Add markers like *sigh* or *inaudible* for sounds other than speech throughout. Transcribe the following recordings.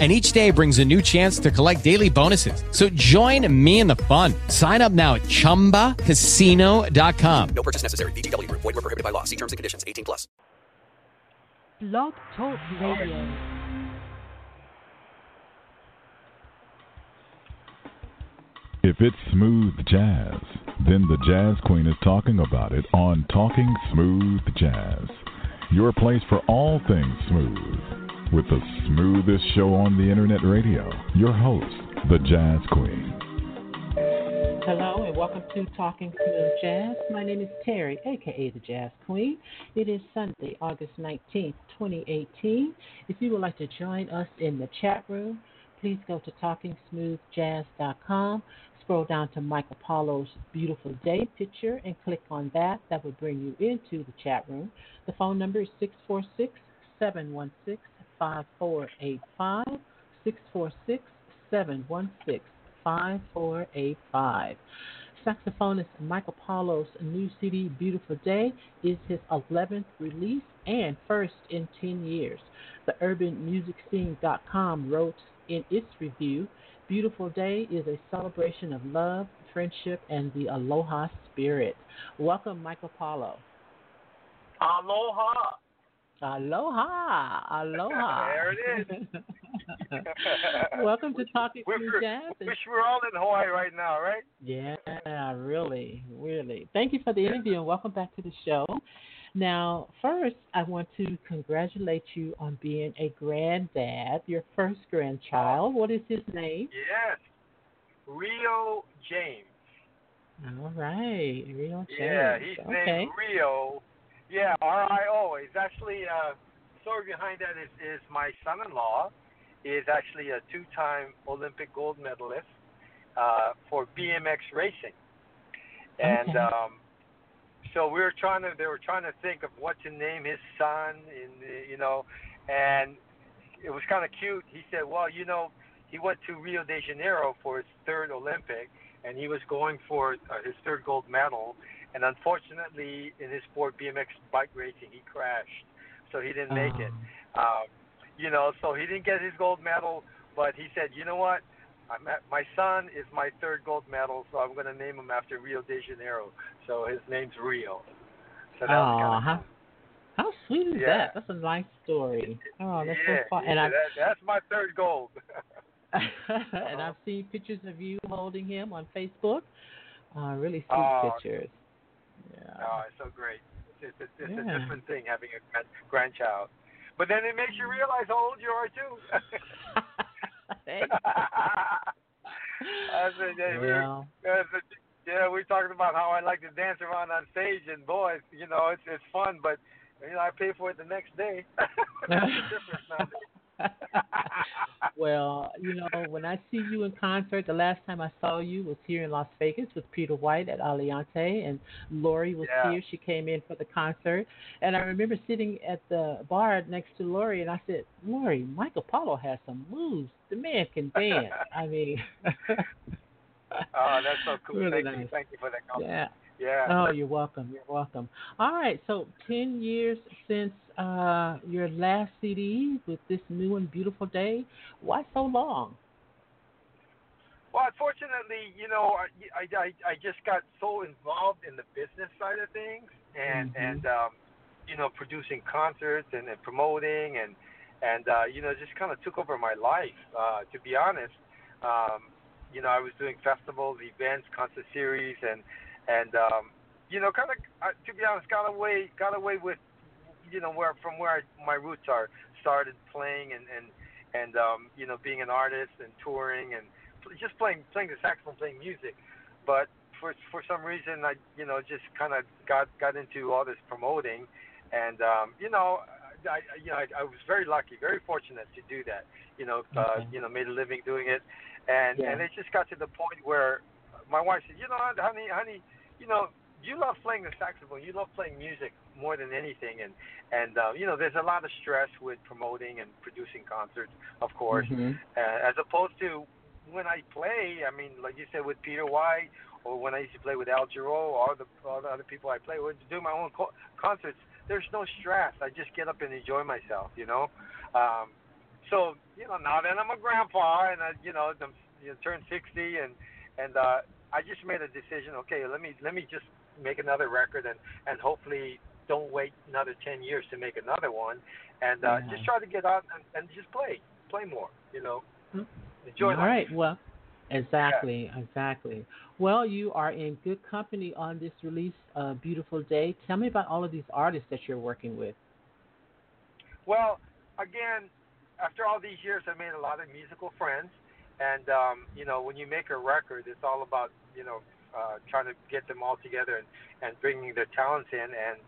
and each day brings a new chance to collect daily bonuses. So join me in the fun. Sign up now at ChumbaCasino.com. No purchase necessary. VGW. Void were prohibited by law. See terms and conditions. 18 plus. Blog Talk Radio. If it's smooth jazz, then the Jazz Queen is talking about it on Talking Smooth Jazz. Your place for all things smooth with the smoothest show on the internet radio. Your host, the Jazz Queen. Hello and welcome to Talking Smooth Jazz. My name is Terry, aka the Jazz Queen. It is Sunday, August 19th, 2018. If you would like to join us in the chat room, please go to talkingsmoothjazz.com. Scroll down to Michael Paulo's Beautiful Day picture and click on that. That will bring you into the chat room. The phone number is 646 716 5485 646 716 5485. Saxophonist Michael Paulo's new CD, Beautiful Day, is his 11th release and first in 10 years. The UrbanMusicScene.com wrote in its review Beautiful Day is a celebration of love, friendship, and the aloha spirit. Welcome, Michael Apollo. Aloha. Aloha, aloha. *laughs* there it is. *laughs* Welcome to Talking Smooth Jazz. Wish we were all in Hawaii right now, right? Yeah, really, really. Thank you for the interview and welcome back to the show. Now, first, I want to congratulate you on being a granddad, your first grandchild. What is his name? Yes, Rio James. All right, Rio James. Yeah, he's okay. named Rio yeah, RIO is actually uh, story behind that is is my son-in-law is actually a two-time Olympic gold medalist uh, for BMX racing, and okay. um, so we were trying to they were trying to think of what to name his son, in you know, and it was kind of cute. He said, well, you know, he went to Rio de Janeiro for his third Olympic, and he was going for uh, his third gold medal and unfortunately, in his sport BMX bike racing, he crashed, so he didn't make it. Oh. Um, you know, so he didn't get his gold medal, but he said, you know what? I'm at, my son is my third gold medal, so I'm going to name him after Rio de Janeiro. So his name's Rio. So that oh, was kind of how, how sweet is Yeah. that? That's a nice story. Oh, that's yeah, so fun. yeah, And I that, that's my third gold. *laughs* *laughs* and I've seen pictures of you holding him on Facebook. Uh, really sweet Oh, pictures. Yeah. Oh, it's so great. It's, it's, it's Yeah. a different thing having a grand, grandchild. But then it makes you realize how old you are too. *laughs* *laughs* I said, yeah, we well, I said, yeah, we talking about how I like to dance around on stage, and boy, you know, it's it's fun, but you know, I pay for it the next day. *laughs* That's the difference nowadays. *laughs* well, you know, when I see you in concert, the last time I saw you was here in Las Vegas with Peter White at Aliante, and Lori was Yeah. here. She came in for the concert, and I remember sitting at the bar next to Lori, and I said, "Lori, Michael Paulo has some moves. The man can dance. I mean." *laughs* oh, that's so cool. *laughs* Really Thank you, thank you for that compliment. Yeah. Yeah. Oh, you're welcome. You're welcome. All right. So, 10 years since uh, your last CD with this new and beautiful day. Why so long? Well, unfortunately, you know, I, I, I just got so involved in the business side of things, and Mhm. and um, you know, producing concerts and, and promoting, and and uh, you know, just kind of took over my life. Uh, to be honest, um, you know, I was doing festivals, events, concert series, and and um, you know, kind of uh, to be honest, got away got away with you know where from where I, my roots are. Started playing and and and um, you know, being an artist and touring and just playing playing the saxophone, playing music. But for for some reason, I you know just kind of got got into all this promoting, and um, you know. I, you know, I, I was very lucky, very fortunate to do that. You know, uh, Okay. you know, made a living doing it, and Yeah. and it just got to the point where my wife said, you know, honey, honey, you know, you love playing the saxophone. You love playing music more than anything, and and uh, you know there's a lot of stress with promoting and producing concerts, of course, Mhm. uh, as opposed to when I play. I mean, like you said with Peter White, or when I used to play with Al Jarreau, or the, all the other people I play with, do my own co- concerts. There's no stress. I just get up and enjoy myself. You know. Um, so you know now that I'm a grandpa and I you know I'm you know, turned 60 and and uh, I just made a decision. Okay, let me let me just make another record and and hopefully don't wait another 10 years to make another one and uh, Yeah. just try to get out and, and just play play more. You know, enjoy All life. right. Well, exactly, exactly. Well, you are in good company on this release, uh, beautiful day. Tell me about all of these artists that you're working with. Well, again, after all these years, I made a lot of musical friends, and um, you know, when you make a record, it's all about you know uh, trying to get them all together and and bringing their talents in. And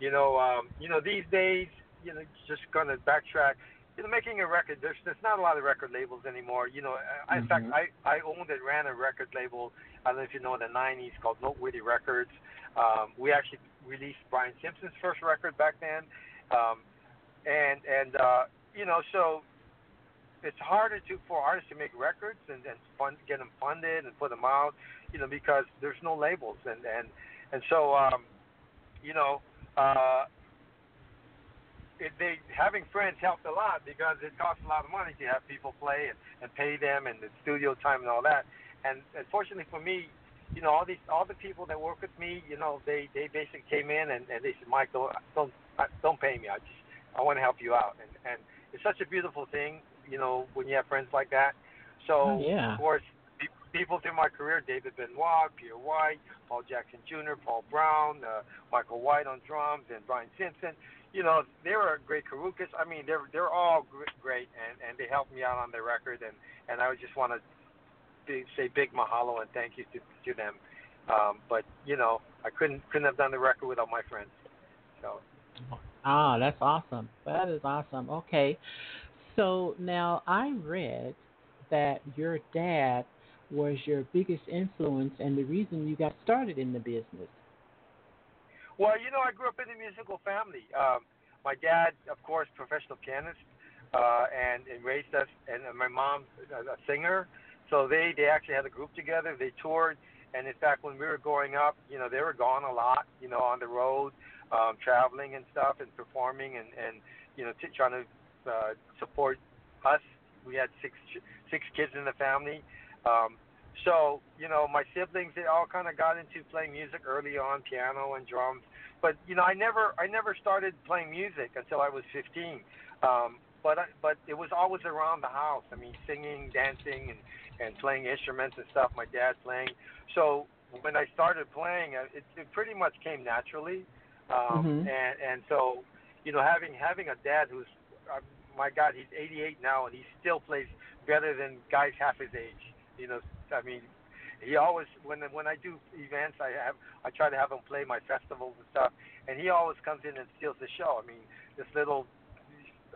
you know, um, you know, these days, you know, just gonna backtrack. You know, making a record, there's there's not a lot of record labels anymore. You know, I, in fact, Mhm. I I owned and ran a record label. I don't know if you know in the '90s called Noteworthy Records. Um, we actually released Brian Simpson's first record back then. Um, and and uh, you know so it's harder to for artists to make records and, and fund, get them funded and put them out, you know, because there's no labels and and and so um, you know uh, it, they having friends helped a lot because it costs a lot of money to have people play and, and pay them and the studio time and all that. And unfortunately for me, you know, all these all the people that work with me, you know, they they basically came in and, and they said, Mike, don't don't don't pay me. I just I want to help you out, and and it's such a beautiful thing, you know, when you have friends like that. So Oh, yeah. of course, people through my career, David Benoit, Peter White, Paul Jackson Jr., Paul Brown, uh, Michael White on drums, and Brian Simpson. You know, they were great Karukas. I mean, they're they're all great, and and they helped me out on their record, and and I just want to say big mahalo and thank you to to them. Um, but you know, I couldn't couldn't have done the record without my friends. So. Ah, that's awesome. That is awesome. Okay. So now I read that your dad was your biggest influence and the reason you got started in the business. Well, you know, I grew up in a musical family. Um, my dad, of course, professional pianist, uh, and, and raised us, and my mom, a, a singer. So they they actually had a group together. They toured, and in fact, when we were growing up, you know, they were gone a lot, you know, on the road, um, traveling and stuff, and performing, and and you know, t- trying to uh, support us. We had six six kids in the family. Um, so, you know, my siblings they all kind of got into playing music early on, piano and drums. But you know, I never I never started playing music until I was 15. Um, but I, but it was always around the house. I mean, singing, dancing, and and playing instruments and stuff. My dad playing. So when I started playing, uh, it, it pretty much came naturally. Um, Mhm. And and so, you know, having having a dad who's uh, my God, he's 88 now, and he still plays better than guys half his age. You know, I mean, he always when when I do events, I have I try to have him play my festivals and stuff, and he always comes in and steals the show. I mean, this little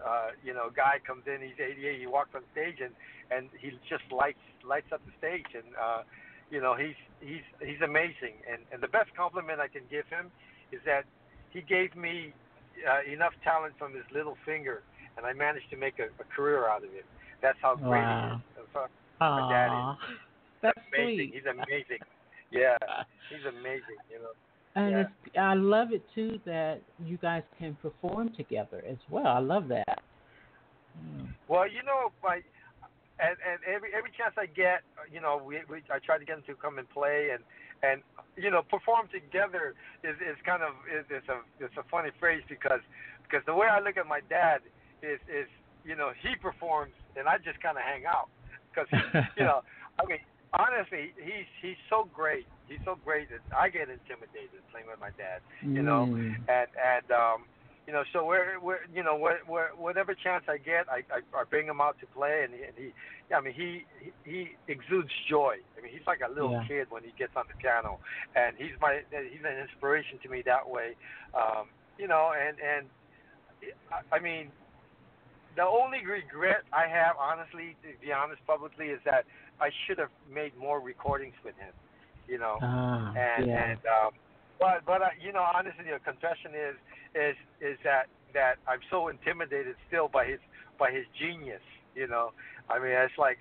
uh, you know guy comes in, he's 88, he walks on stage and and he just lights lights up the stage, and uh, you know he's he's he's amazing. And and the best compliment I can give him is that he gave me uh, enough talent from his little finger, and I managed to make a, a career out of it. That's how great Wow. he is. My dad is- that's amazing. sweet. He's amazing. Yeah, he's amazing. You know. And Yeah. it's, I love it too that you guys can perform together as well. I love that. Mm. Well, you know, my and and every every chance I get, you know, we, we I try to get them to come and play and and you know perform together is is kind of is, is a it's a funny phrase because because the way I look at my dad is is you know he performs and I just kind of hang out. Because *laughs* you know I mean honestly he's he's so great. He's so great that I get intimidated playing with my dad you know? Mm. and and um you know so we're we're you know where, where, whatever chance I get I, I I bring him out to play and he, and he yeah, I mean he he he exudes joy. I mean he's like a little Yeah. kid when he gets on the piano. And he's my he's an inspiration to me that way. Um you know and and I, I mean the only regret I have honestly to be honest publicly is that I should have made more recordings with him you know Ah, and yeah. and um, but but uh, you know, honestly, the confession is is is that that I'm so intimidated still by his by his genius. You know, I mean, it's like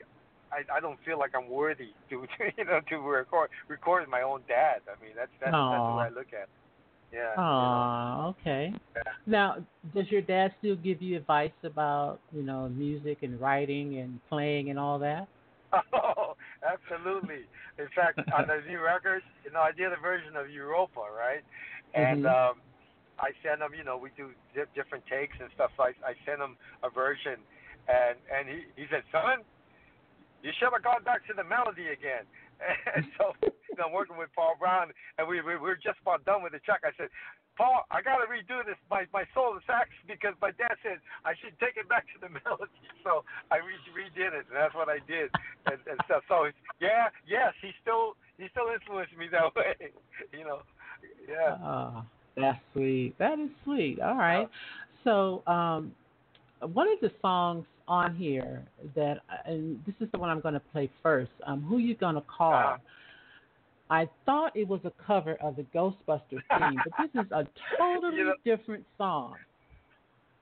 I I don't feel like I'm worthy to, to *laughs* you know to record record my own dad. I mean, that's that's, that's the way I look at. it. Yeah. you know. Okay. Yeah. Now, does your dad still give you advice about, you know, music and writing and playing and all that? *laughs* Oh, absolutely. In fact, on the new records, you know, I did a version of Europa, right? And Mhm. um, I send him, you know, we do di- different takes and stuff. So I, I sent him a version, and and he he said, son, you should have gone back to the melody again. *laughs* And so I'm working with Paul Brown, and we, we we're just about done with the track. I said, Paul, I got to redo this my my solo sax because my dad said I should take it back to the *laughs* melody. So I re- redid it, and that's what I did, and, and stuff. So yeah, yes, he still he still influenced me that *laughs* way. You know, yeah. Ah, that's sweet. That is sweet. All right. So, um, one of the songs on here that, and this is the one I'm going to play first. Um, who you gonna call? Uh-huh. I thought it was a cover of the Ghostbusters theme, but this is a *laughs* totally You know- different song.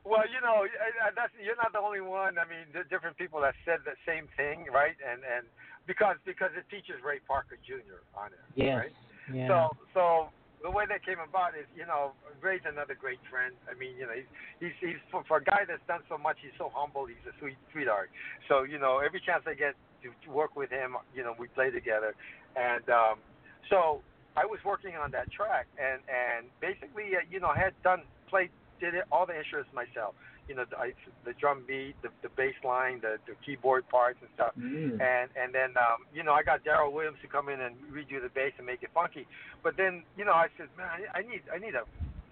Well, you know, that's you're not the only one. I mean, there are different people that said the same thing, right? And and because because it features Ray Parker Jr. on it, Yes. right? Yeah. So so the way that came about is, you know, Ray's another great friend. I mean, you know, he's he's he's for, for a guy that's done so much. He's so humble. He's a sweet sweetheart. So you know, every chance I get to, to work with him, you know, we play together. And um, so I was working on that track, and and basically, uh, you know, I had done played did it, all the instruments myself. You know, the, I, the drum beat, the the bass line, the the keyboard parts and stuff Mm. and and then um, you know I got Daryl Williams to come in and redo the bass and make it funky. But then you know I said, man, I, I need I need a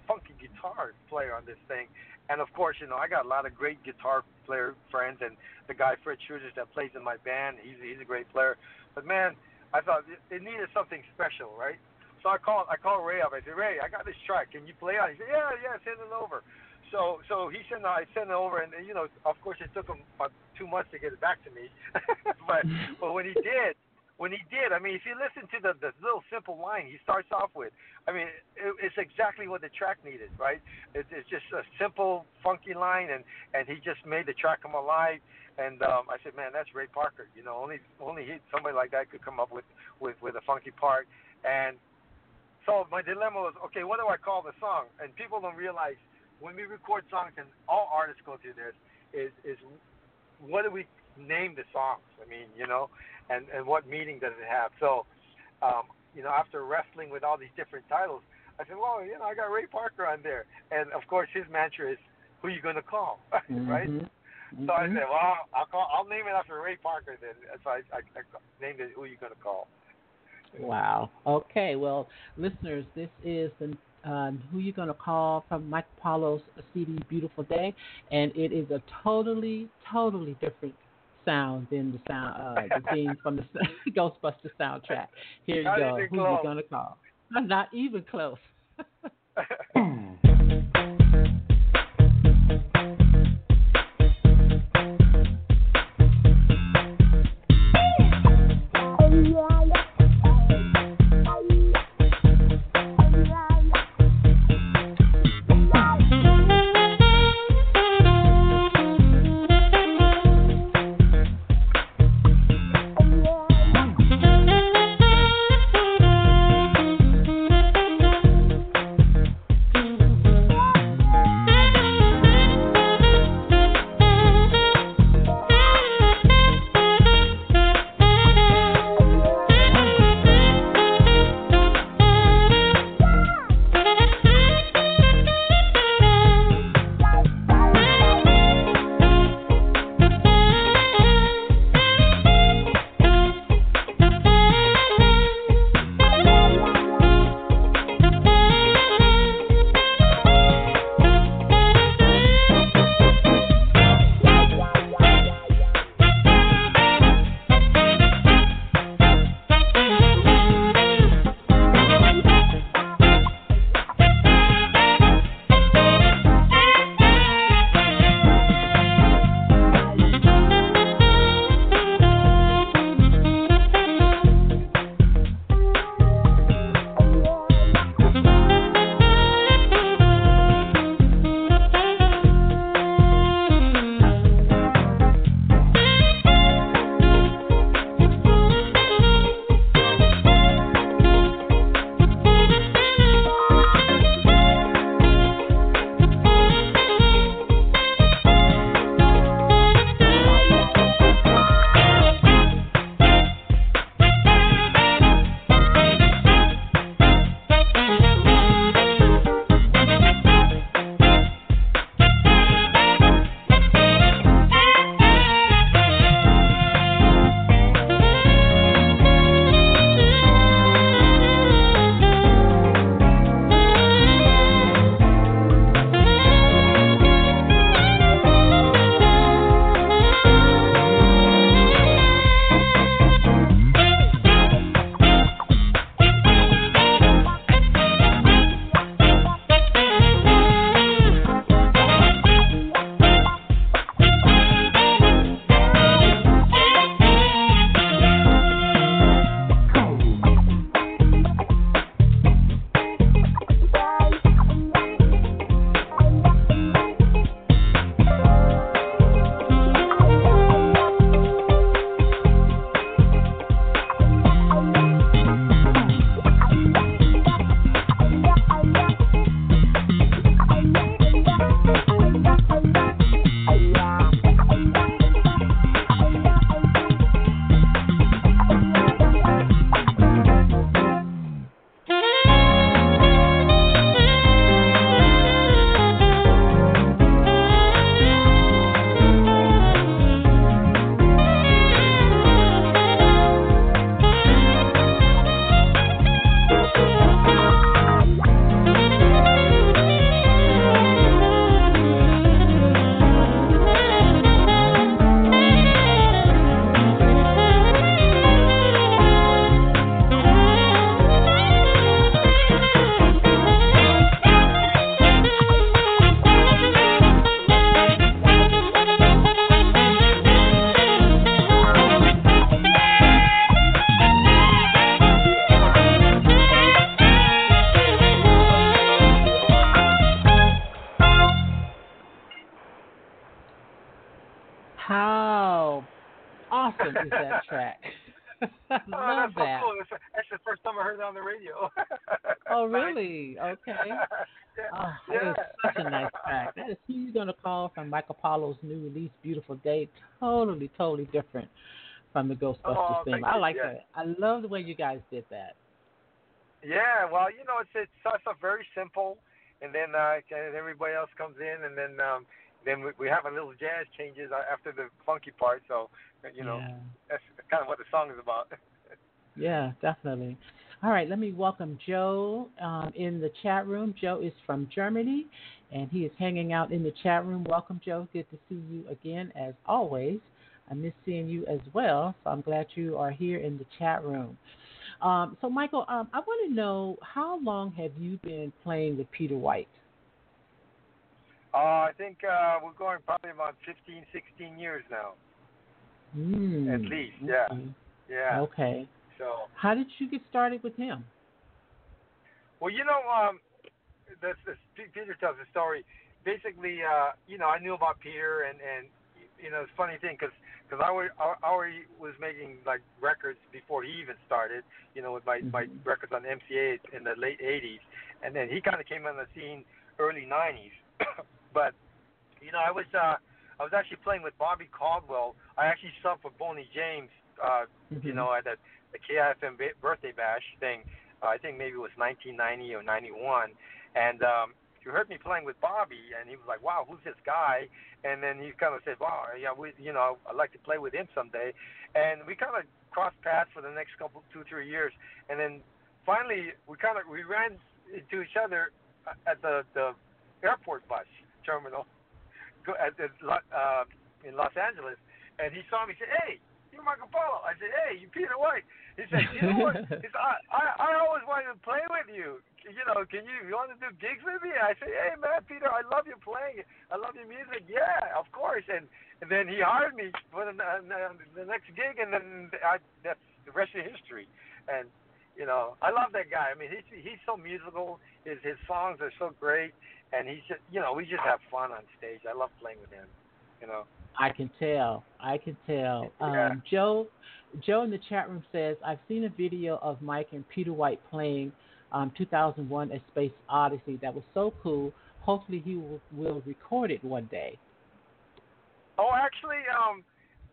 funky guitar player on this thing. And of course, you know I got a lot of great guitar player friends, and the guy Fred Schroeder that plays in my band, he's he's a great player. But man, I thought it, needed something special, right? So I called I called Ray up. I said, Ray, I got this track. Can you play on? it? He said, Yeah, yeah, send it over. So so he sent I sent it over, and you know, of course, it took him about two months to get it back to me. *laughs* but but when he did, when he did, I mean, if you listen to the the little simple line he starts off with, I mean, it, it's exactly what the track needed, right? It, it's just a simple, funky line, and and he just made the track come alive. And um, I said, man, that's Ray Parker. You know, only only he, somebody like that could come up with with with a funky part. And so my dilemma was, okay, what do I call the song? And people don't realize when we record songs, and all artists go through this, is is what do we name the songs? I mean, you know, and and what meaning does it have? So, um, you know, after wrestling with all these different titles, I said, well, you know, I got Ray Parker on there, and of course his mantra is, who are you gonna call, *laughs* right? Mhm. So I Mhm. said, well, I'll call, I'll name it after Ray Parker then. So I, I, I named it Who are You Gonna Call. Wow. Okay. Well, listeners, this is the um, who you gonna call from Mike Paulo's CD "Beautiful Day," and it is a totally, totally different sound than the sound uh, the theme from the *laughs* Ghostbuster soundtrack. Here you Not go. Who close. you gonna call? I'm Not even close. *laughs* *laughs* track? I *laughs* oh, love that's so cool. It's actually the first time I heard it on the radio. Oh, *laughs* really? Okay. *laughs* yeah. Oh, yeah. that is such a nice track. That is who you're gonna call from Michael Paulo's new release, Beautiful Day. Totally, totally different from the Ghostbusters Oh, theme. I like Yeah. that. I love the way you guys did that. Yeah, well, you know, it's it starts off very simple, and then uh, everybody else comes in, and then um, then we, we have a little jazz changes after the funky part. So, you know, Yeah. that's kind of what the song is about. *laughs* Yeah, definitely. All right, let me welcome Joe um, in the chat room. Joe is from Germany, and he is hanging out in the chat room. Welcome, Joe. Good to see you again, as always. I miss seeing you as well, so I'm glad you are here in the chat room. Um, so, Michael, um, I want to know how long have you been playing with Peter White? Uh, I think uh, we're going probably about 15, 16 years now, Mm, at least. Yeah, okay. yeah. Okay. So, How did you get started with him? well, you know, um, this, this Peter tells the story. Basically, uh, you know, I knew about Peter, and and you know, it's a funny thing because because I, wa- I already was making like records before he even started. You know, with my my Mhm. records on MCA in the late '80s, and then he kind of came on the scene early '90s. But you know, I was uh, I was actually playing with Bobby Caldwell. I actually subbed for Boney James. Uh, you Mhm. know, at the, the KIFM birthday bash thing. Uh, I think maybe it was 1990 or 91, and um, he heard me playing with Bobby, and he was like, "Wow, who's this guy?" And then he kind of said, "Wow, yeah, we, you know, I'd like to play with him someday." And we kind of crossed paths for the next couple, two, three years, and then finally we kind of we ran into each other at the the airport bus terminal go- at the, uh, in Los Angeles, and he saw me. He said, "Hey." You're Marco Polo. I said, "Hey, you Peter White." He said, "You know what? *laughs* He said, I, I I always wanted to play with you. You know, can you you want to do gigs with me?" I said, "Hey, man, Peter, I love your playing. I love your music. Yeah, of course." And and then he hired me for the, uh, the next gig, and then I, that's the rest of history. And you know, I love that guy. I mean, he's he's so musical. His his songs are so great, and he's just you know we just have fun on stage. I love playing with him. You know. I can tell. I can tell. *laughs* Yeah. Um, Joe, Joe in the chat room says, "I've seen a video of Mike and Peter White playing um, 2001: A Space Odyssey. That was so cool. Hopefully, he will, will record it one day." Oh, actually, um,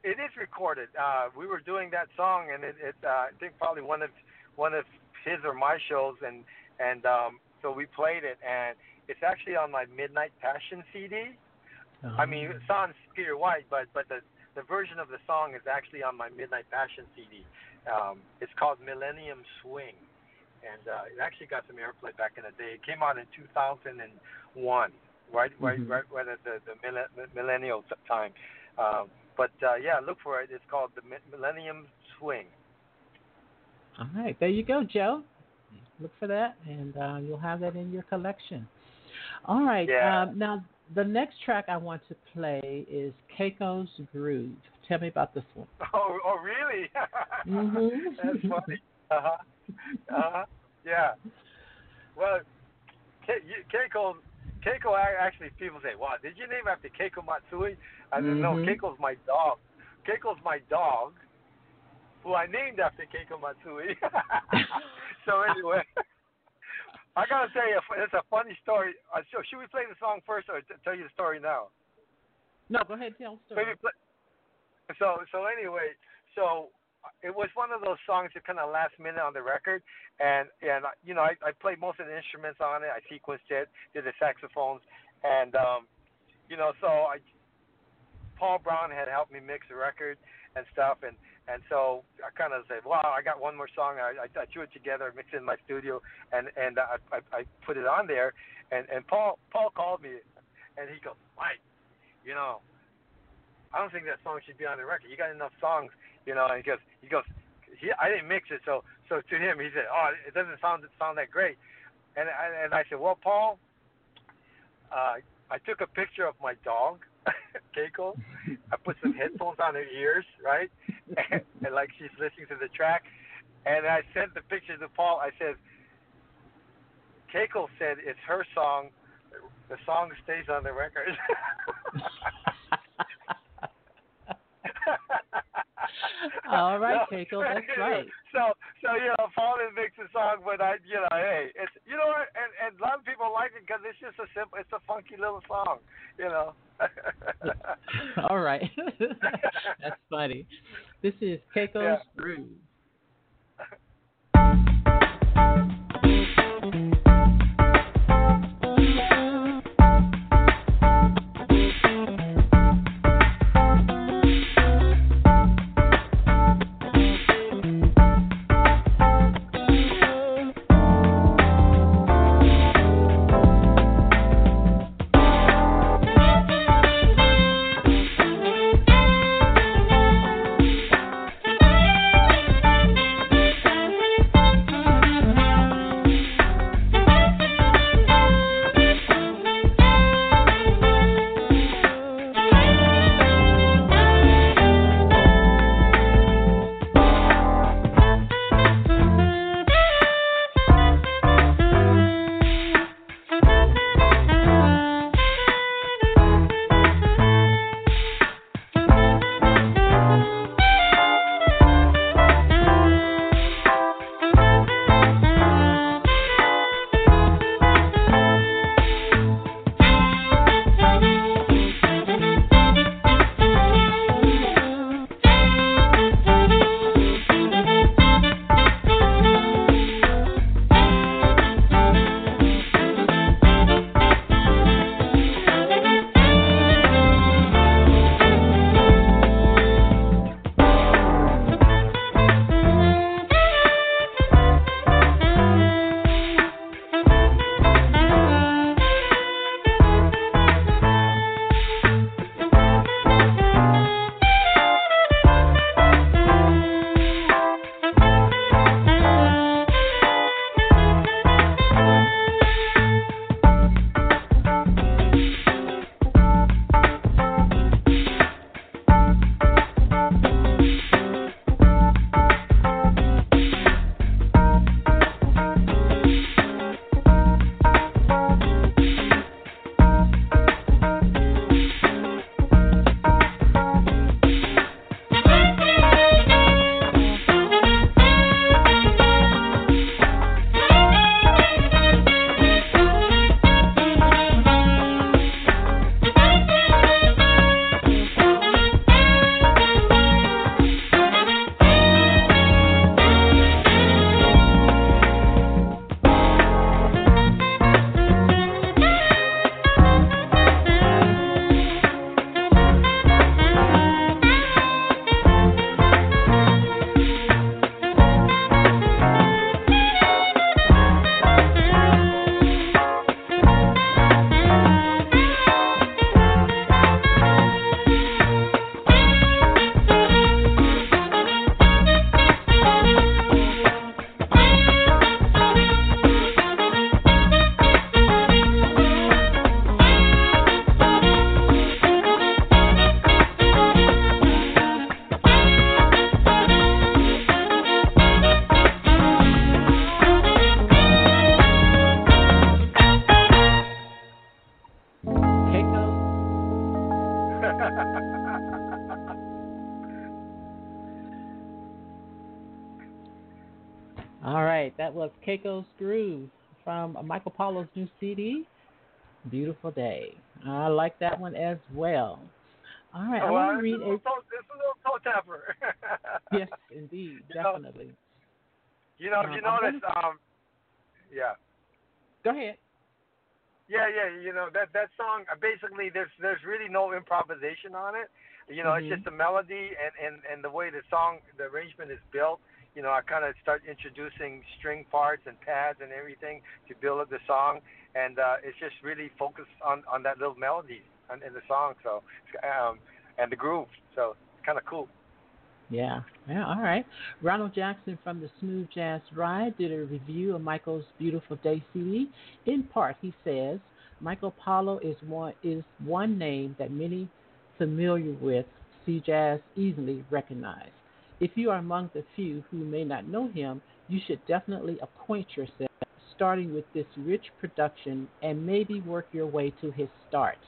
it is recorded. Uh, we were doing that song, and it, it uh, I think probably one of one of his or my shows, and and um, so we played it, and it's actually on my Midnight Passion CD. I mean, it's on Peter White, but but the the version of the song is actually on my Midnight Passion CD. Um, it's called Millennium Swing, and uh, it actually got some airplay back in the day. It came out in 2001, right right Mhm. right right at the the millennial time. Um, but uh, yeah, look for it. It's called the Millennium Swing. All right, there you go, Joe. Look for that, and uh, you'll have that in your collection. All right. Yeah. Um, now, the next track I want to play is Keiko's Groove. Tell me about this one. *laughs* Oh, oh really? Mhm. *laughs* That's funny. Uh huh. Uh huh. Yeah. Well, Ke- Keiko, Keiko. Actually, people say, "Wow, did you name after Keiko Matsui?" I don't know. Mhm. Keiko's my dog. Keiko's my dog, who I named after Keiko Matsui. *laughs* so anyway, I gotta tell you, it's a funny story. Uh, should we play the song first, or t- tell you the story now? No, go ahead, tell the story. Play. So so anyway, so it was one of those songs that kind of last minute on the record, and and you know I, I played most of the instruments on it. I sequenced it, did the saxophones, and um, you know so I Paul Brown had helped me mix the record and stuff, and and so I kind of said, wow, I got one more song. I, I, I threw it together, mixed it in my studio, and and I, I I put it on there, and and Paul Paul called me, and he goes, Mike, you know. I don't think that song should be on the record. You got enough songs, you know. And he goes, he goes, he, I didn't mix it, so so to him, he said, oh, it doesn't sound sound that great. And I, and I said, well, Paul, uh, I took a picture of my dog, *laughs* Keiko. I put some headphones on her ears, right, and, *laughs* and like she's listening to the track. And I sent the picture to Paul. I said, Keiko said it's her song. The song stays on the record. *laughs* All right, No, Keiko, that's right. So, so you know, Fallen makes a song, but I, you know, hey, it's you know, what, and a lot of people like it because it's just a simple, it's a funky little song, you know. *laughs* All right. *laughs* that's funny. This is Keiko's Yeah. Groove. Keiko's Groove from Michael Paulo's new CD, Beautiful Day. I like that one as well. All right, I well, want to read a a. little toe, a little toe tapper. *laughs* Yes, indeed, You know, definitely. You know, Um, you I'm notice, um, yeah. Go ahead. Yeah, yeah, you know that that song. uh, Basically, there's there's really no improvisation on it. You know, Mhm. it's just the melody and and and the way the song, the arrangement is built. You know, I kind of start introducing string parts and pads and everything to build up the song, and uh, it's just really focused on on that little melody in, in the song. So, um, and the groove. So it's kind of cool. Yeah, yeah, all right. Ronald Jackson from the Smooth Jazz Ride did a review of Michael's Beautiful Day CD. In part, he says Michael Paulo is one is one name that many familiar with see jazz easily recognize. If you are among the few who may not know him, you should definitely acquaint yourself, starting with this rich production and maybe work your way to his start.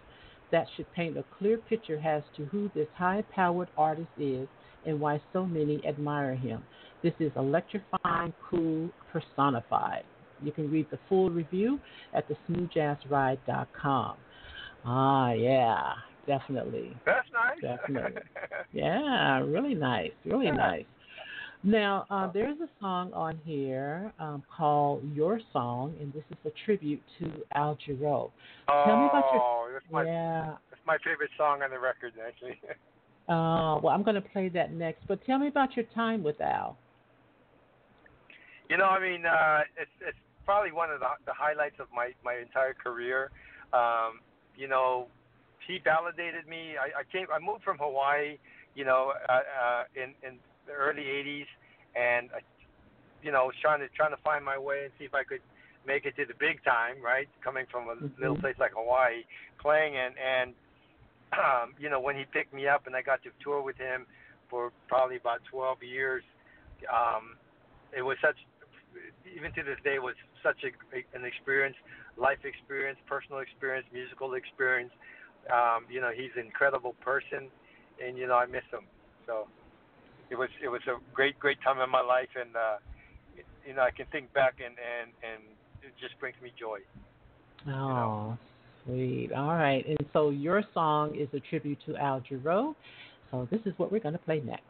That should paint a clear picture as to who this high powered artist is and why so many admire him. This is Electrifying Cool Personified. You can read the full review at thesmoothjazzride.com. Ah, yeah, definitely. That's nice. Definitely. *laughs* yeah, really nice. Really Yeah. nice. Now, uh, there's a song on here um, called Your Song, and this is a tribute to Al Jarreau. oh, Tell me about your- that's my Yeah. that's my favorite song on the record actually. *laughs* Uh, well, I'm going to play that next. But tell me about your time with Al. You know, I mean, uh, it's it's probably one of the the highlights of my my entire career. Um, you know, he validated me. I, I came, I moved from Hawaii, you know, uh, uh, in in the early '80s, and I, you know, was trying to trying to find my way and see if I could make it to the big time, right? Coming from a little Mhm. place like Hawaii, playing and and um, you know when he picked me up and I got to tour with him for probably about 12 years. Um, it was such even to this day was such a, an experience, life experience, personal experience, musical experience. Um, you know, he's an incredible person, and you know I miss him. So it was it was a great great time in my life, and uh, you know I can think back and and and it just brings me joy. Oh, sweet. All right. And so your song is a tribute to Al Jarreau. So this is what we're going to play next.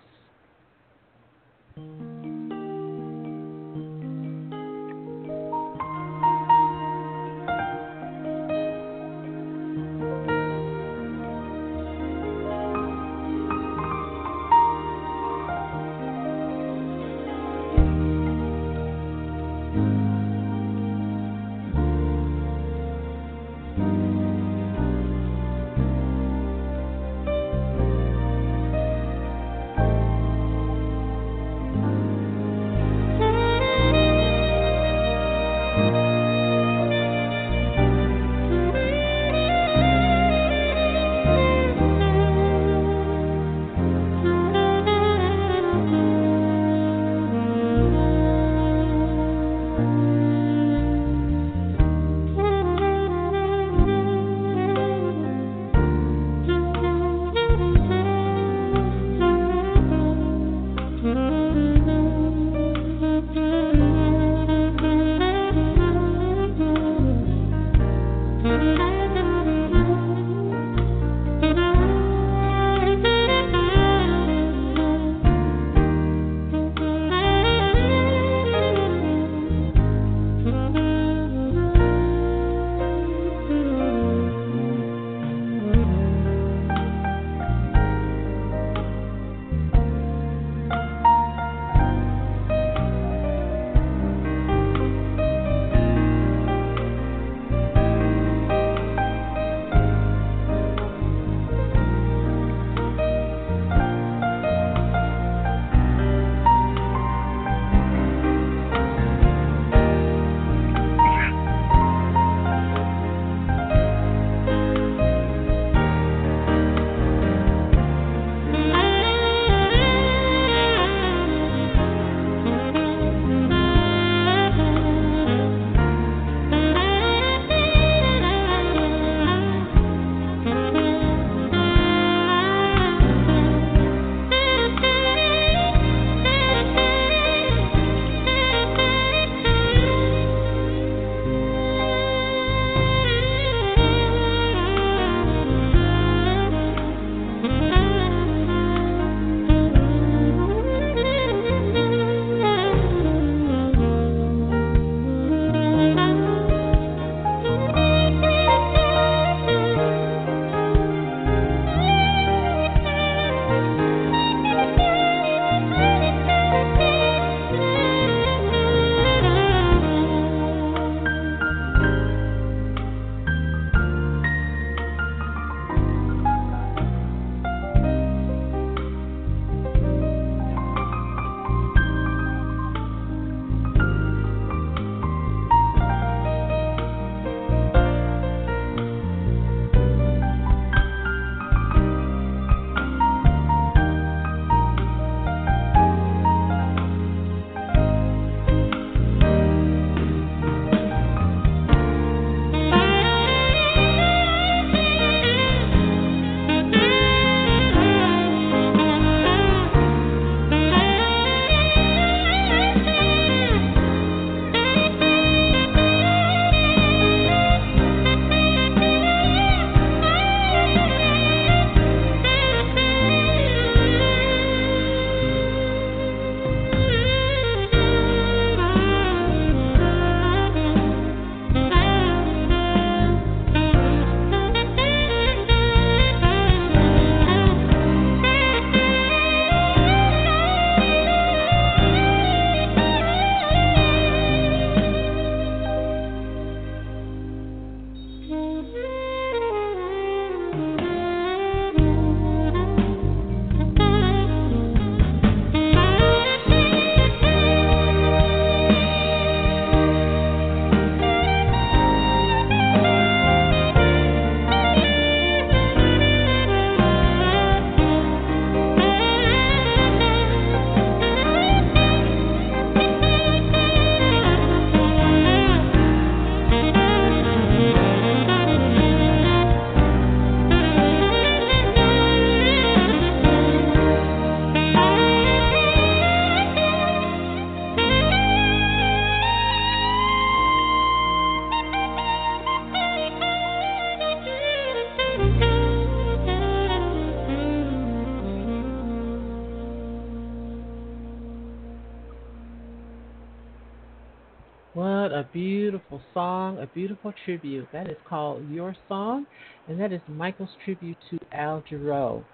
Beautiful song, a beautiful tribute. That is called Your Song, and that is Michael's tribute to Al Jarreau.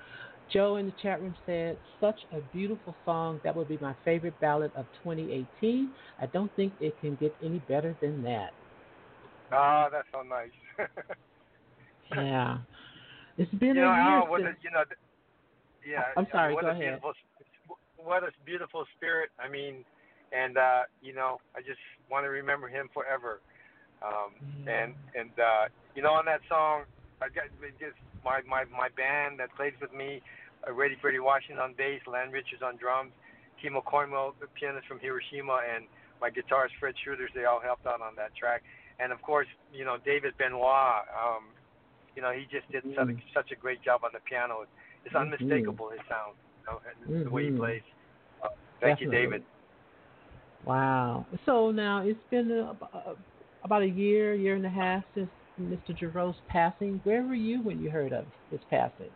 Joe in the chat room said, Such a beautiful song. That would be my favorite ballad of 2018. I don't think it can get any better than that. Ah, that's so nice. *laughs* Yeah. It's been you know, a year since. a, you know, yeah. I'm sorry, What go a ahead. Beautiful, what a beautiful spirit. I mean, and uh, you know, I just want to remember him forever. Um, And and uh, you know, on that song, I got just my my my band that plays with me, uh, Ready Freddie Washington on bass, Land Richards on drums, Kimo Koimo, the pianist from Hiroshima, and my guitarist Fred Schreuders. They all helped out on that track. And of course, you know, David Benoit. Um, you know, he just did such, Mm. such a great job on the piano. It's Mhm. unmistakable his sound, you know, and the way he plays. Uh, thank you, David. Wow. So now it's been uh, ab- about a year, year and a half since Mr. Jarreau's passing. Where were you when you heard of his passing?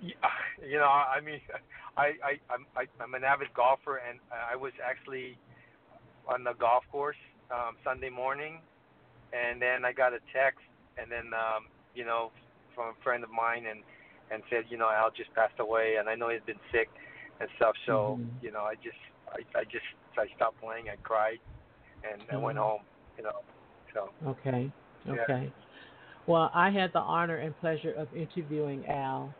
You know, I mean, I I I'm I, I'm an avid golfer, and I was actually on the golf course um, Sunday morning, and then I got a text, and then um, you know, from a friend of mine, and and said, you know, Al just passed away, and I know he'd been sick and stuff. So Mhm. you know, I just I I just I stopped playing. I cried, and I went home. You know, so Okay. Yeah. Okay. Well, I had the honor and pleasure of interviewing Al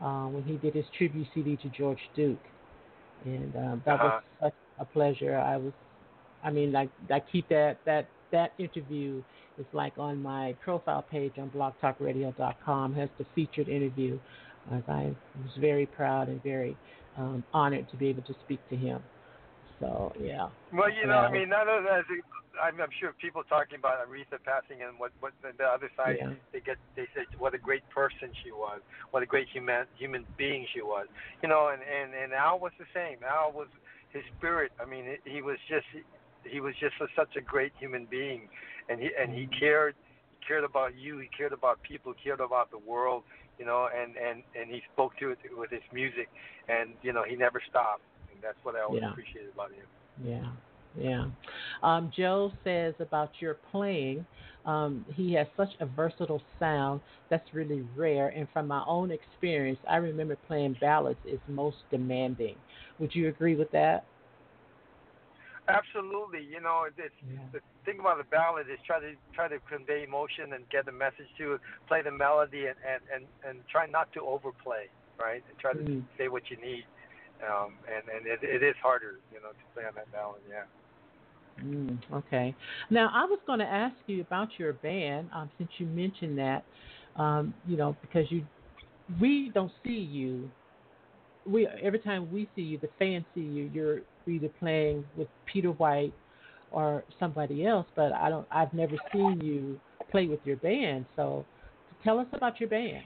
uh, when he did his tribute CD to George Duke, and um, that Uh-huh. was such a pleasure. I was, I mean, like I keep that that that interview is like on my profile page on BlogTalkRadio.com has the featured interview. I was very proud and very um, honored to be able to speak to him. So yeah. Well, you know, I mean, none of that. I'm, I'm sure people talking about Aretha passing and what what the, the other side Yeah. they get they say what a great person she was, what a great human human being she was. You know, and and and Al was the same. Al was his spirit. I mean, he, he was just he was just a, such a great human being, and he and he mm-hmm. cared he cared about you. He cared about people. He cared about the world. You know, and and and he spoke to it with his music, and you know he never stopped. That's what I always Yeah. appreciated about him. Yeah, yeah. Um, Joe says about your playing, um, he has such a versatile sound that's really rare. And from my own experience, I remember playing ballads is most demanding. Would you agree with that? Absolutely. You know, it's Yeah. the thing about a ballad is try to try to convey emotion and get the message to play the melody and and and, and try not to overplay, right? And try to Mhm. say what you need. Um, and and it, it is harder, you know, to play on that ballad. Yeah. Mm, okay. Now, I was going to ask you about your band um, since you mentioned that, um, you know, because you, we don't see you. We every time we see you, the fans see you. You're either playing with Peter White or somebody else, but I don't. I've never seen you play with your band. So, tell us about your band.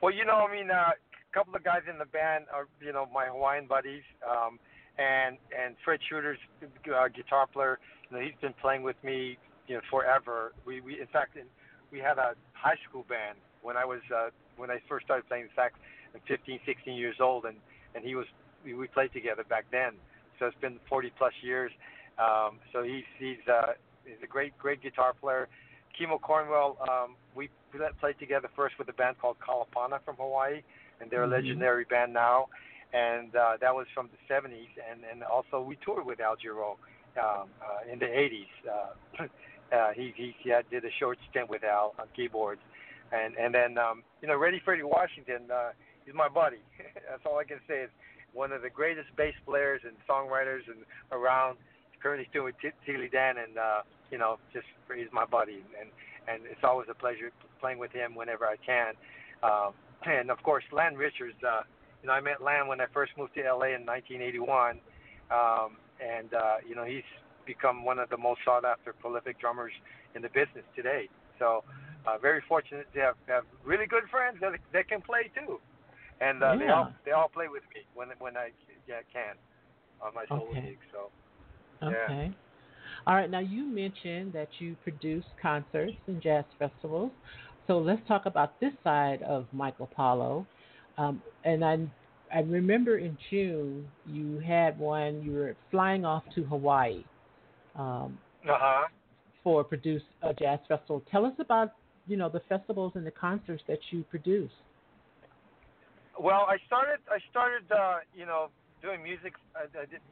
Well, you know, I mean, uh, couple of guys in the band are, you know, my Hawaiian buddies, um, and and Fred Schreuders uh, guitar player. You know, he's been playing with me, you know, forever. We we in fact in, we had a high school band when I was uh, when I first started playing sax. I'm 15, 16 years old, and and he was we, we played together back then. So it's been 40 plus years. Um, so he's he's uh, he's a great great guitar player. Kimo Cornwell, um, we played together first with a band called Kalapana from Hawaii, and they're Mhm. a legendary band now. And uh, that was from the 70s, and and also we toured with Al Jarreau um, uh, in the 80s. Uh, *clears throat* uh, he he, had, did a short stint with Al on keyboards, and and then um, you know, Ready Freddie Washington, uh, he's my buddy. *laughs* That's all I can say is one of the greatest bass players and songwriters and around. Currently still with T- Steely Dan, and uh, you know, just he's my buddy, and and it's always a pleasure playing with him whenever I can. Um, and of course, Land Richards. Uh, you know, I met Len when I first moved to LA in 1981, um, and uh, you know, he's become one of the most sought after prolific drummers in the business today. So, uh, very fortunate to have, have really good friends that that can play too, and uh, they all they all play with me when when I yeah, can on my solo Okay. gigs. So. Okay. All right. Now you mentioned that you produce concerts and jazz festivals. So let's talk about this side of Michael Paulo. Um, and I I remember in June you had one. You were flying off to Hawaii um, Uh huh. for produce a jazz festival. Tell us about you know the festivals and the concerts that you produce. Well, I started. I started. Uh, you know, doing music. Uh,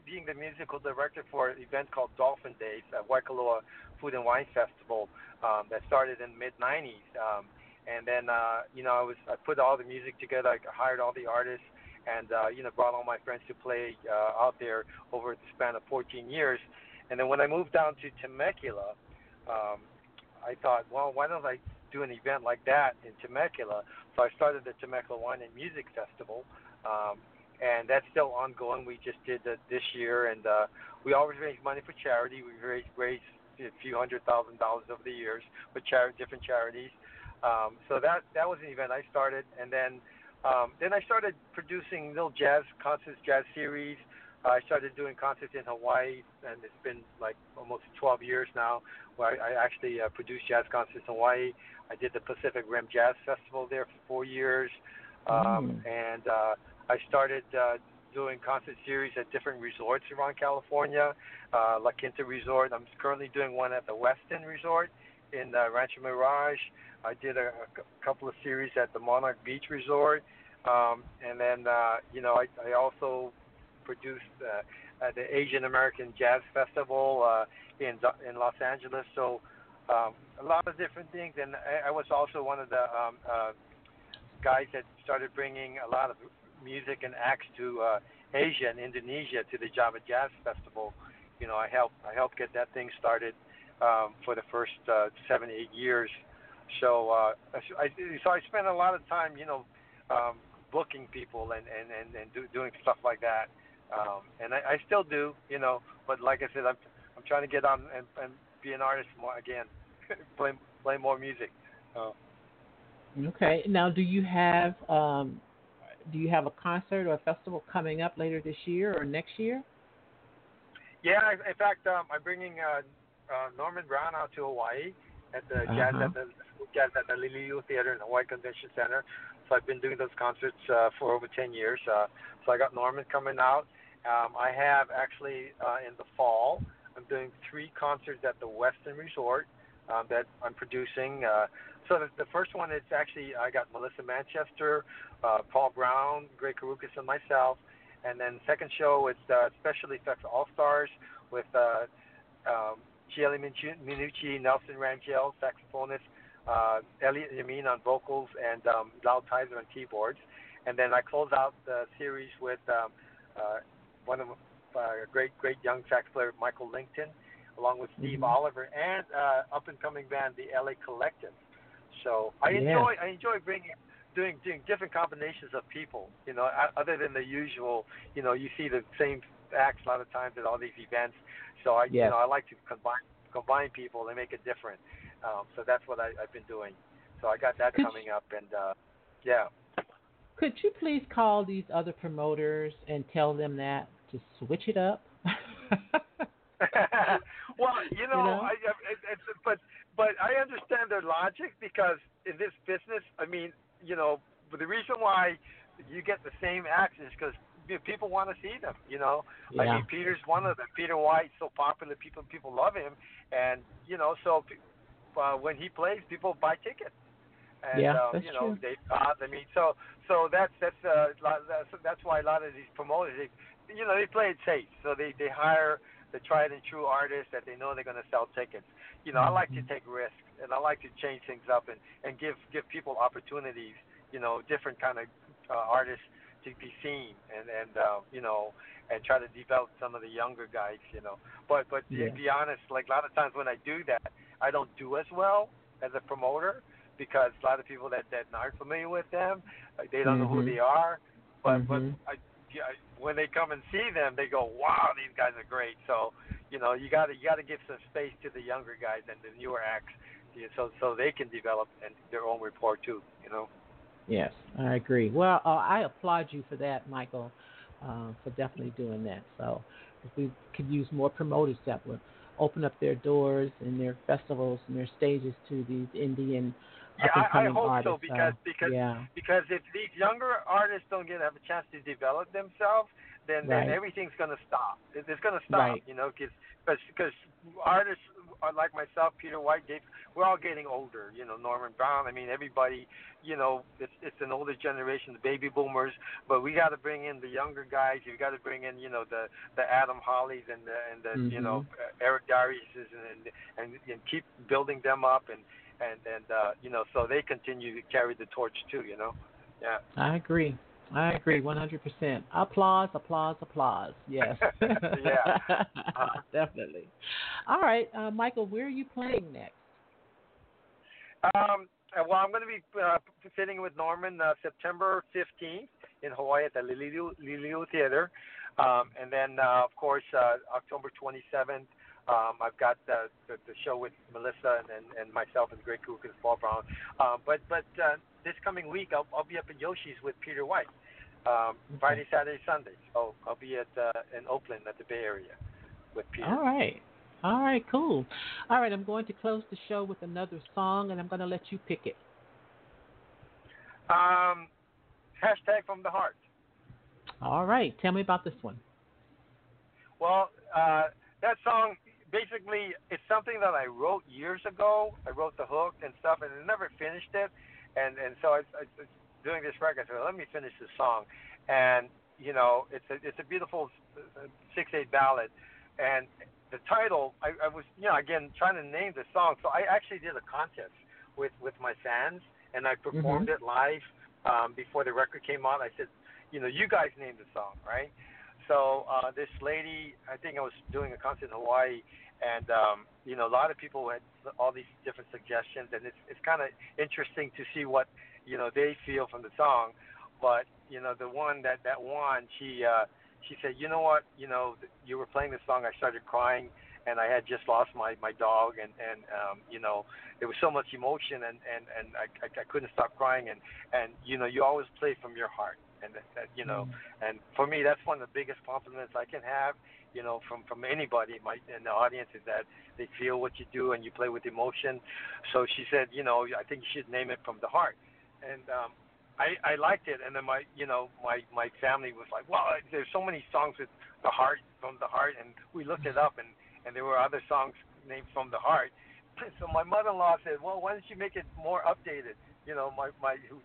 being the musical director for an event called Dolphin Days at Waikoloa Food and Wine Festival um, that started in mid '90s. Um, and then, uh, you know, I was I put all the music together. I hired all the artists, and uh, you know, brought all my friends to play uh, out there over the span of 14 years. And then when I moved down to Temecula, um, I thought, well, why don't I do an event like that in Temecula? So I started the Temecula Wine and Music Festival, um, and that's still ongoing. We just did that this year, and uh, we always raise money for charity. We've raised, raised a few hundred thousand dollars over the years for chari- different charities. Um, so that that was an event I started, and then um, then I started producing little jazz concerts, jazz series. I started doing concerts in Hawaii, and it's been like almost 12 years now, where I, I actually uh, produced jazz concerts in Hawaii. I did the Pacific Rim Jazz Festival there for four years, um, and uh, I started uh, doing concert series at different resorts around California, uh, La Quinta Resort. I'm currently doing one at the Westin Resort in uh, Rancho Mirage. I did a, a couple of series at the Monarch Beach Resort, um, and then uh, you know I, I also produced uh, at the Asian American Jazz Festival uh, in in Los Angeles. So um, a lot of different things, and I, I was also one of the um, uh, guys that started bringing a lot of music and acts to uh, Asia and Indonesia to the Java Jazz Festival. You know, I helped I helped get that thing started um, for the first uh, seven eight years. So uh, I, so I spent a lot of time, you know, um, booking people and and and, and do, doing stuff like that. Um, and I, I still do, you know, but like I said, I'm I'm trying to get on and, and be an artist more again, *laughs* play play more music. Uh, Okay. Now, do you have um, do you have a concert or a festival coming up later this year or next year? Yeah, in fact, um, I'm bringing uh, uh, Norman Brown out to Hawaii at the jazz Uh-huh. at the jazz at the Liliu Theater in the Hawaii Convention Center. So I've been doing those concerts uh, for over 10 years. Uh, so I got Norman coming out. Um, I have actually uh, in the fall. I'm doing three concerts at the Westin Resort um, that I'm producing. Uh, so the, the first one is actually I got Melissa Manchester, uh, Paul Brown, Greg Karukas, and myself. And then second show is uh, Special Effects All Stars with uh, um, Chieli Minucci- Nelson Rangell, saxophonist, uh, Elliot Yamin on vocals, and um, Lao Tizer on keyboards. And then I close out the series with um, uh, one of uh, great, great young sax player, Michael Lington, along with Steve Mhm. Oliver, and uh, up and coming band, the LA Collective. So I Yeah. enjoy I enjoy bringing doing doing different combinations of people. You know, other than the usual. You know, you see the same acts a lot of times at all these events. So I you know I like to combine combine people and make it different. Um, so that's what I, I've been doing. So I got that Could coming up, and uh, yeah. Could you please call these other promoters and tell them that to switch it up? *laughs* *laughs* well, you know, know? I, I, it, it's, but but I understand their logic because in this business, I mean, you know, the reason why you get the same acts is because people want to see them. You know, I mean, Peter's one of them. Peter White's so popular, people people love him, and you know, so uh, when he plays, people buy tickets. And, Yeah, um, that's you know, true. they uh, I mean, so so that's that's uh, that's that's why a lot of these promoters, they, you know, they play it safe. So they they hire the tried and true artists that they know they're going to sell tickets. You know, I like to Mm-hmm. take risks and I like to change things up and and give give people opportunities. You know, different kind of uh, artists to be seen and and uh, you know and try to develop some of the younger guys. You know, but but Yeah. to be honest, like a lot of times when I do that, I don't do as well as a promoter because a lot of people that that aren't familiar with them, uh, they don't know who Mhm. they are. But Mhm. but I, when they come and see them, they go, "Wow, these guys are great." So, you know, you got to you got to give some space to the younger guys and the newer acts, so so they can develop and their own rapport too. You know. Yes, I agree. Well, uh, I applaud you for that, Michael, uh, for definitely doing that. So, if we could use more promoters that would open up their doors and their festivals and their stages to these Indian Yeah, I, I hope so because because yeah, because if these younger artists don't get have a chance to develop themselves, then then everything's gonna stop. It, it's gonna stop. Right. You know, because because artists are like myself, Peter White, Dave, we're all getting older. You know, Norman Brown. I mean, everybody. You know, it's it's an older generation, the baby boomers. But we got to bring in the younger guys. You got to bring in, you know, the the Adam Hawleys and the and the you Mhm. know Eric Dariuses and and and keep building them up and and and uh, you know so they continue to carry the torch too. You know. Yeah. I agree. I agree 100%. Applause, applause, applause. Yes. *laughs* Yeah. Uh-huh. *laughs* Definitely. All right, uh, Michael, where are you playing next? Um, uh, well, I'm going to be uh, sitting with Norman uh, September 15th in Hawaii at the Liliu, Liliu Theater. Um, and then, uh, of course, uh, October 27th, um, I've got the, the, the show with Melissa and, and, and myself and Greg Cook and Paul Brown. Um, but but uh, this coming week, I'll, I'll be up at Yoshi's with Peter White. Um, Friday, Saturday, Sunday. So I'll be at uh, in Oakland at the Bay Area with Peter. All right. All right, cool. All right, I'm going to close the show with another song, and I'm going to let you pick it. Um, hashtag from the heart. All right, tell me about this one. Well, uh, that song basically it's something that I wrote years ago. I wrote the hook and stuff, and I never finished it. And and so I, I was doing this record. so let me finish this song. And you know, it's a it's a beautiful uh, six eight ballad. And the title, I, I was you know again trying to name the song. So I actually did a contest with with my fans, and I performed it live um, before the record came out. I said, you know, you guys name the song, right? So uh, this lady, I think I was doing a concert in Hawaii, and um, you know, a lot of people had all these different suggestions, and it's it's kind of interesting to see what you know they feel from the song. But you know, the one that that won, she uh, she said, you know what, you know, you were playing this song, I started crying, and I had just lost my my dog, and and um, you know, there was so much emotion, and and and I, I I couldn't stop crying, and and you know, you always play from your heart, and that, that you know, and for me, that's one of the biggest compliments I can have, you know, from from anybody in my in the audience is that they feel what you do and you play with emotion. So she said, you know, I think you should name it from the heart, and um, I I liked it, and then my you know my my family was like, well, there's so many songs with the heart from the heart, and we looked it up, and and there were other songs named from the heart. *clears throat* So my mother-in-law said, well, why don't you make it more updated? You know, my my who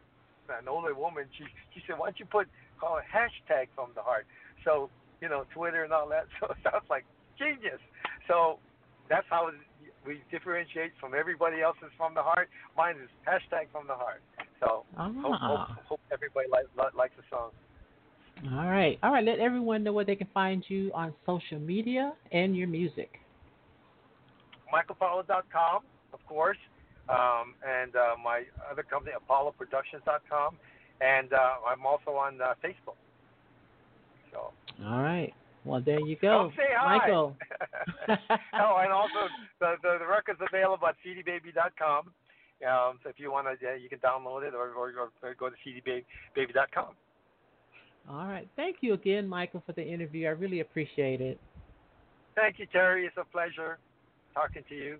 an older woman, she she said, why don't you put call it hashtag from the heart? So you know, Twitter and all that. *laughs* So it sounds like genius. So that's how we differentiate from everybody else's from the heart. Mine is hashtag from the heart. So hope, hope, Ah. hope everybody like, li- likes the song. All right. All right. Let everyone know where they can find you on social media and your music. MichaelPaulo.com, of course, um, and uh, my other company, ApolloProductions.com, and uh, I'm also on uh, Facebook. So All right. Well, there you go. Come say hi. Michael. *laughs* *laughs* oh, and also the, the the record's available at cdbaby.com. Um, so if you want to, uh, you can download it or, or, or go to cdbaby.com. All right. Thank you again, Michael, for the interview. I really appreciate it. Thank you, Terry. It's a pleasure talking to you.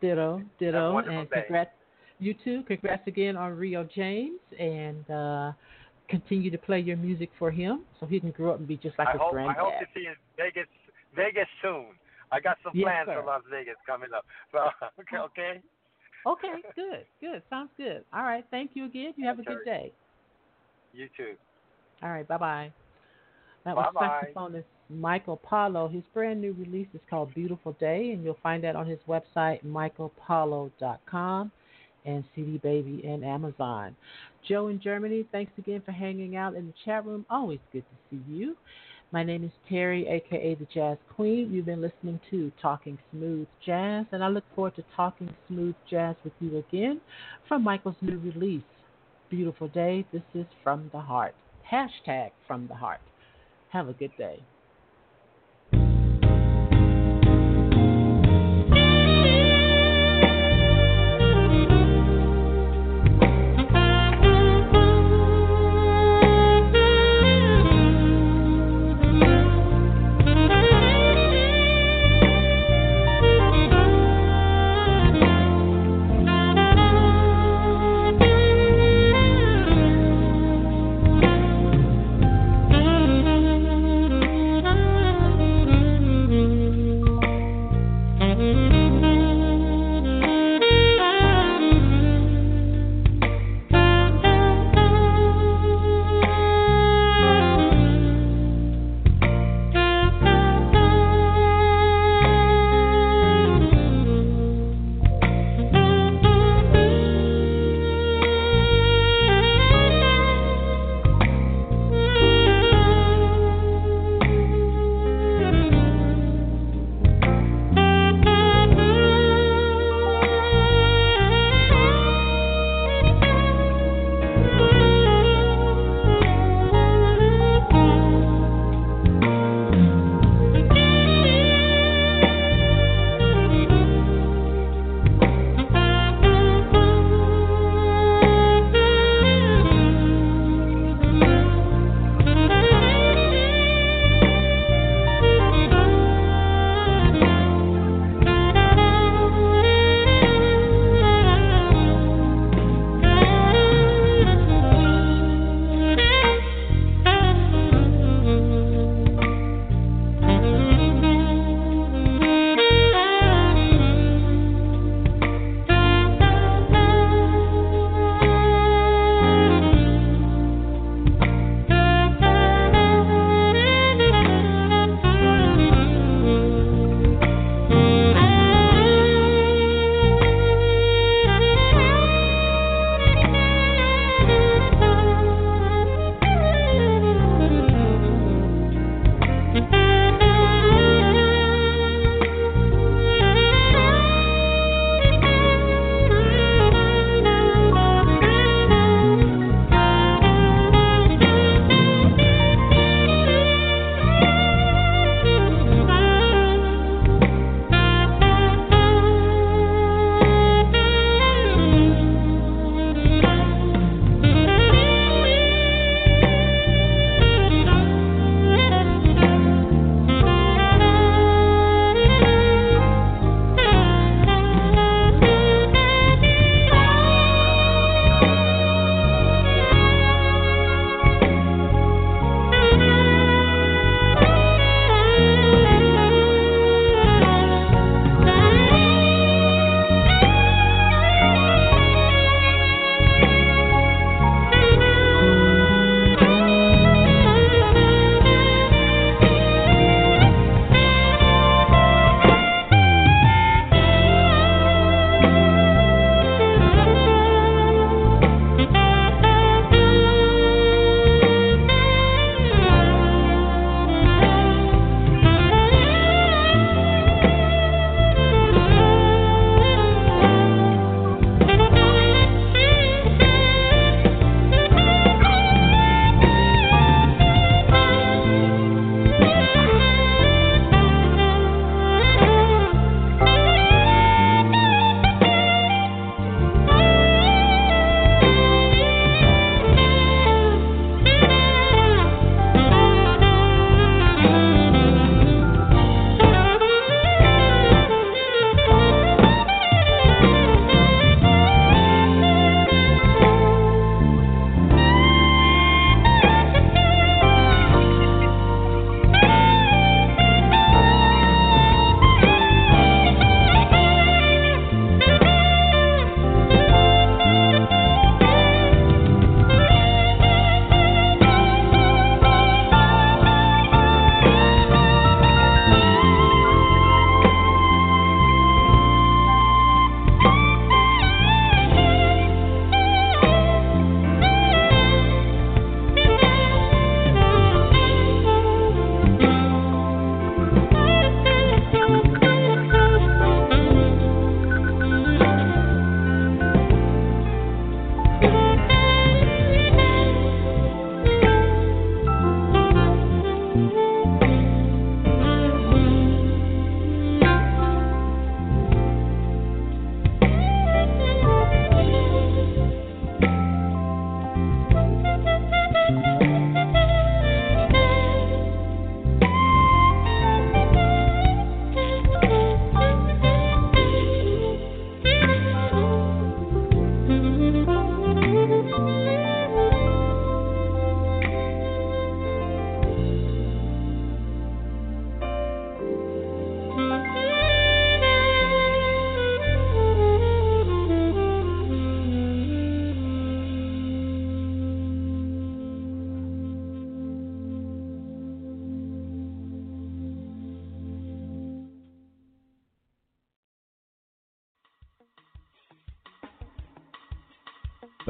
Ditto, ditto, and day. congrats. You too. Congrats again on Rio James, and uh, continue to play your music for him so he can grow up and be just like I his hope I hope to see you in Vegas Vegas soon. I got some Yes, plans sir. for Las Vegas coming up. *laughs* So okay, okay. Okay, good, good. Sounds good. All right. Thank you again. You have a good day. You too. All right. Bye bye. That was Bye-bye. saxophonist Michael Paulo. His brand new release is called Beautiful Day, and you'll find that on his website, michaelpaulo.com, and CD Baby and Amazon. Joe in Germany, thanks again for hanging out in the chat room. Always good to see you. My name is Terry, aka the Jazz Queen. You've been listening to Talking Smooth Jazz, and I look forward to talking smooth jazz with you again from Michael's new release, Beautiful Day. This is From the Heart. Hashtag From the Heart. Have a good day.